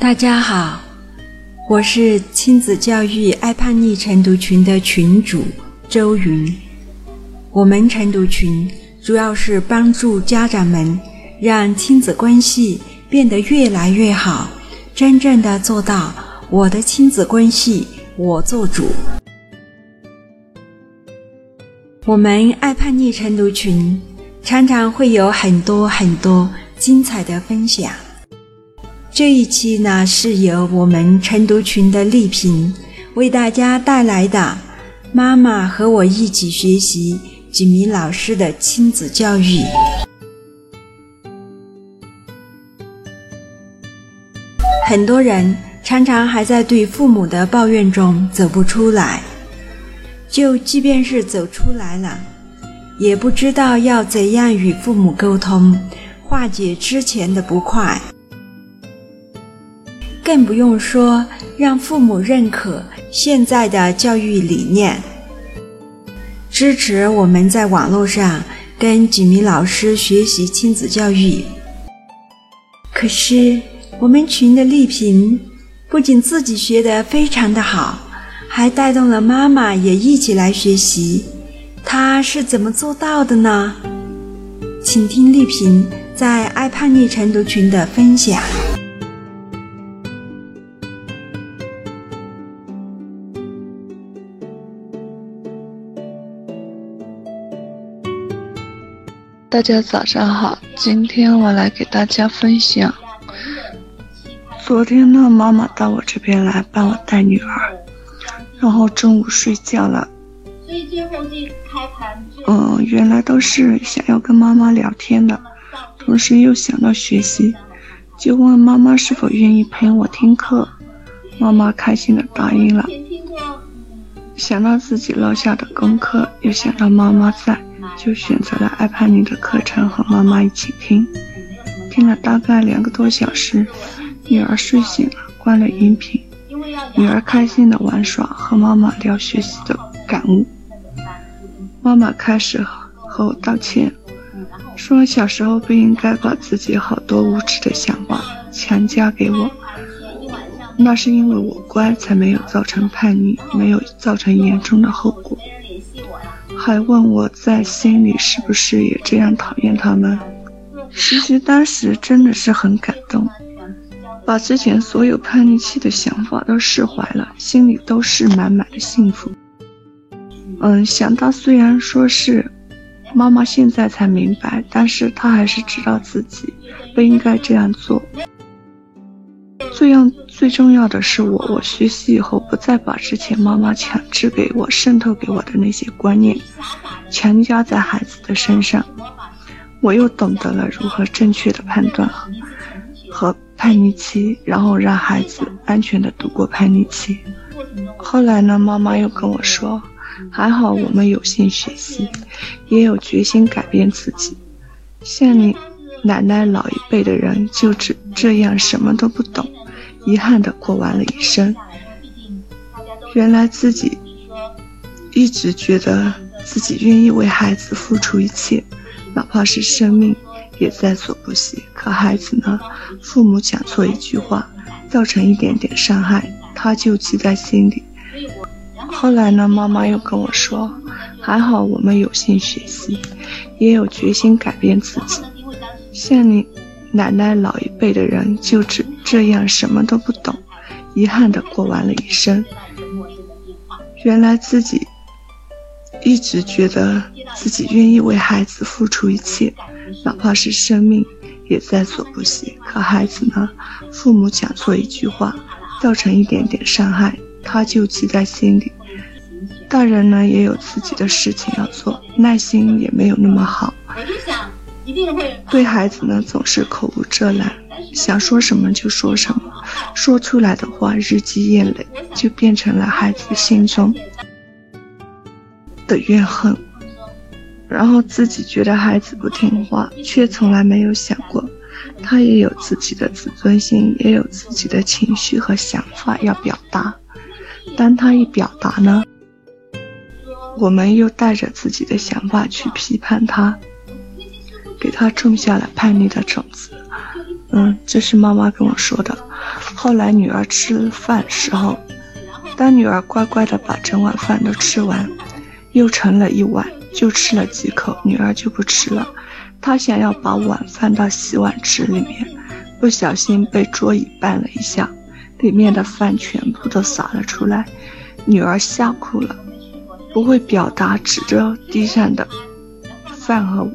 大家好，我是亲子教育爱叛逆晨读群的群主周云。我们晨读群主要是帮助家长们让亲子关系变得越来越好，真正的做到我的亲子关系我做主。我们爱叛逆晨读群常常会有很多很多精彩的分享。这一期呢，是由我们晨读群的丽萍为大家带来的《妈妈和我一起学习几米老师的亲子教育》。很多人常常还在对父母的抱怨中走不出来，就即便是走出来了，也不知道要怎样与父母沟通，化解之前的不快。更不用说让父母认可现在的教育理念，支持我们在网络上跟几名老师学习亲子教育。可是我们群的丽萍不仅自己学得非常的好，还带动了妈妈也一起来学习。她是怎么做到的呢？请听丽萍在爱叛逆晨读群的分享。大家早上好，今天我来给大家分享。昨天呢，妈妈到我这边来帮我带女儿，然后中午睡觉了。所以最后这开盘，嗯，原来都是想要跟妈妈聊天的，同时又想到学习，就问妈妈是否愿意陪我听课。妈妈开心的答应了。想到自己落下的功课，又想到妈妈在。就选择了爱叛逆的课程和妈妈一起听，听了大概两个多小时，女儿睡醒了，关了音频，女儿开心的玩耍，和妈妈聊学习的感悟。妈妈开始和我道歉，说小时候不应该把自己好多无知的想法强加给我，那是因为我乖，才没有造成叛逆，没有造成严重的后果。还问我在心里是不是也这样讨厌他们？其实当时真的是很感动，把之前所有叛逆期的想法都释怀了，心里都是满满的幸福。嗯，想到虽然说是妈妈现在才明白，但是她还是知道自己不应该这样做。这样。最重要的是，我我学习以后不再把之前妈妈强制给我、渗透给我的那些观念强加在孩子的身上。我又懂得了如何正确的判断和叛逆期，然后让孩子安全的度过叛逆期。后来呢，妈妈又跟我说，还好我们有心学习，也有决心改变自己。像你奶奶老一辈的人，就只这样什么都不懂。遗憾的过完了一生。原来自己一直觉得自己愿意为孩子付出一切，哪怕是生命也在所不惜。可孩子呢？父母讲错一句话，造成一点点伤害，他就记在心里。后来呢？妈妈又跟我说，还好我们有心学习，也有决心改变自己。像你。奶奶老一辈的人就只这样什么都不懂，遗憾的过完了一生。原来自己一直觉得自己愿意为孩子付出一切，哪怕是生命也在所不惜。可孩子呢？父母讲错一句话，造成一点点伤害，他就记在心里。大人呢也有自己的事情要做，耐心也没有那么好。对孩子呢，总是口无遮拦，想说什么就说什么，说出来的话日积月累，就变成了孩子心中的怨恨。然后自己觉得孩子不听话，却从来没有想过，他也有自己的自尊心，也有自己的情绪和想法要表达。当他一表达呢，我们又带着自己的想法去批判他。给他种下了叛逆的种子，嗯，这是妈妈跟我说的。后来女儿吃饭时候，当女儿乖乖的把整碗饭都吃完，又盛了一碗，就吃了几口，女儿就不吃了。她想要把碗放到洗碗池里面，不小心被桌椅绊了一下，里面的饭全部都洒了出来，女儿吓哭了，不会表达，指着地上的饭和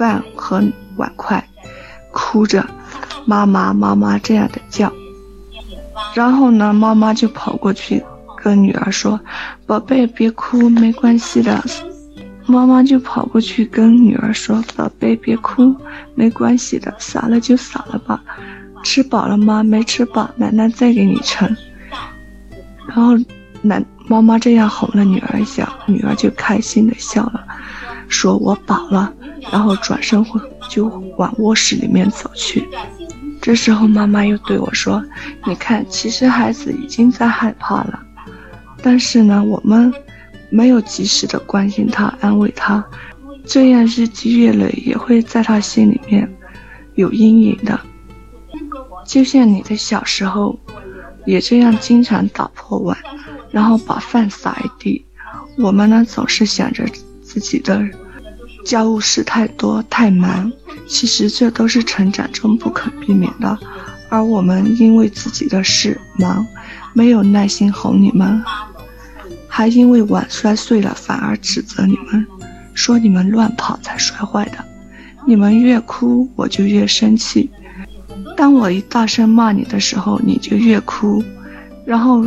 饭和碗筷，哭着。妈妈，妈妈这样的叫，然后呢，妈妈就跑过去跟女儿说：“宝贝，别哭，没关系的。”妈妈就跑过去跟女儿说：“宝贝，别哭，没关系的，洒了就洒了吧。吃饱了吗？没吃饱，奶奶再给你盛。”然后奶妈妈这样哄了女儿一下，女儿就开心的笑了，说：“我饱了。”然后转身回就往卧室里面走去。这时候，妈妈又对我说：“你看，其实孩子已经在害怕了，但是呢，我们没有及时的关心他、安慰他，这样日积月累也会在他心里面有阴影的。就像你的小时候，也这样经常打破碗，然后把饭撒一地。我们呢，总是想着自己的。”家务事太多太忙，其实这都是成长中不可避免的。而我们因为自己的事忙，没有耐心哄你们，还因为碗摔碎了反而指责你们，说你们乱跑才摔坏的。你们越哭，我就越生气。当我一大声骂你的时候，你就越哭。然后，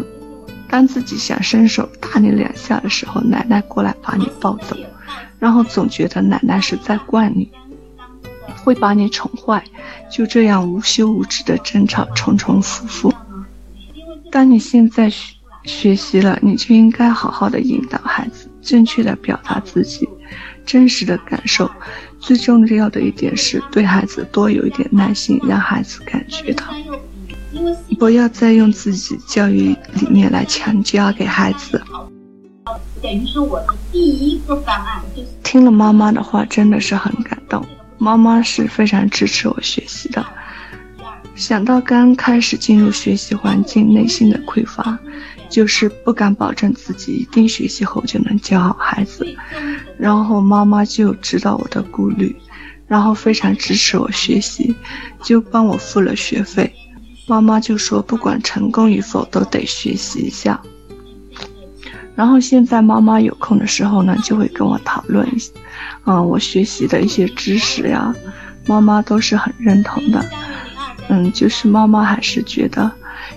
当自己想伸手打你两下的时候，奶奶过来把你抱走。然后总觉得奶奶是在惯你，会把你宠坏，就这样无休无止的争吵，重重复复。当你现在学学习了，你就应该好好的引导孩子，正确的表达自己真实的感受。最重要的一点是对孩子多有一点耐心，让孩子感觉到，不要再用自己教育理念来强加给孩子。等于说我的第一个方案就是听了妈妈的话，真的是很感动。妈妈是非常支持我学习的。想到刚开始进入学习环境，内心的匮乏，就是不敢保证自己一定学习后就能教好孩子。然后妈妈就知道我的顾虑，然后非常支持我学习，就帮我付了学费。妈妈就说，不管成功与否，都得学习一下。然后现在妈妈有空的时候呢，就会跟我讨论，嗯，我学习的一些知识呀，妈妈都是很认同的，嗯，就是妈妈还是觉得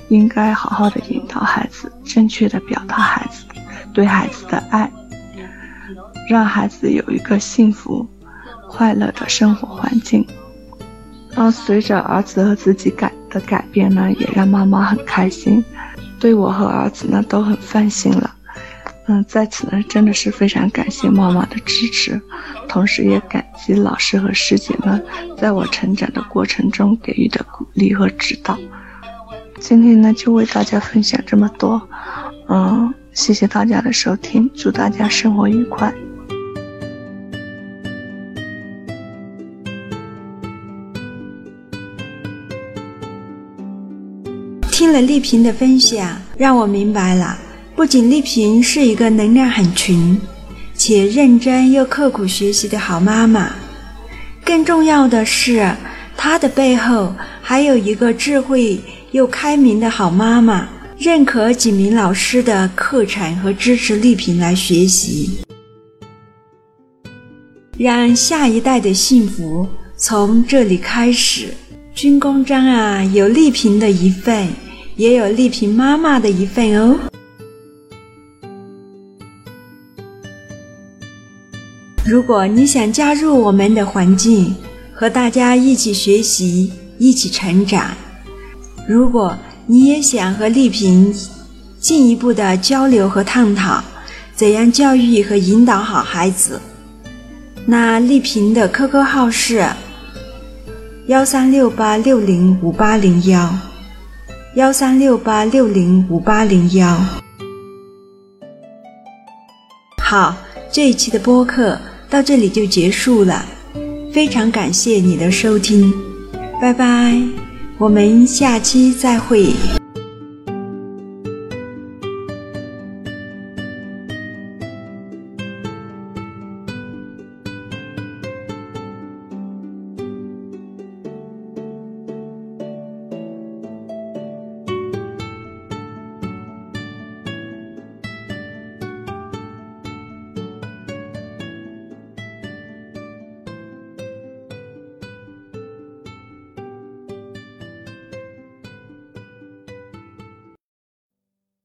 应该好好的引导孩子，正确的表达孩子对孩子的爱，让孩子有一个幸福、快乐的生活环境。然后随着儿子和自己改的改变呢，也让妈妈很开心，对我和儿子呢都很放心了。嗯，在此呢，真的是非常感谢妈妈的支持，同时也感激老师和师姐们在我成长的过程中给予的鼓励和指导。今天呢，就为大家分享这么多，嗯，谢谢大家的收听，祝大家生活愉快。了丽萍的分享，让我明白了。不仅丽萍是一个能量很群，且认真又刻苦学习的好妈妈，更重要的是，她的背后还有一个智慧又开明的好妈妈，认可景明老师的课程和支持丽萍来学习，让下一代的幸福从这里开始。军功章啊，有丽萍的一份，也有丽萍妈妈的一份哦。如果你想加入我们的环境，和大家一起学习、一起成长；如果你也想和丽萍进一步的交流和探讨怎样教育和引导好孩子，那丽萍的 QQ 号是幺三六八六零五八零幺，幺三六八六零五八零幺。好，这一期的播客。到这里就结束了，非常感谢你的收听，拜拜。我们下期再会。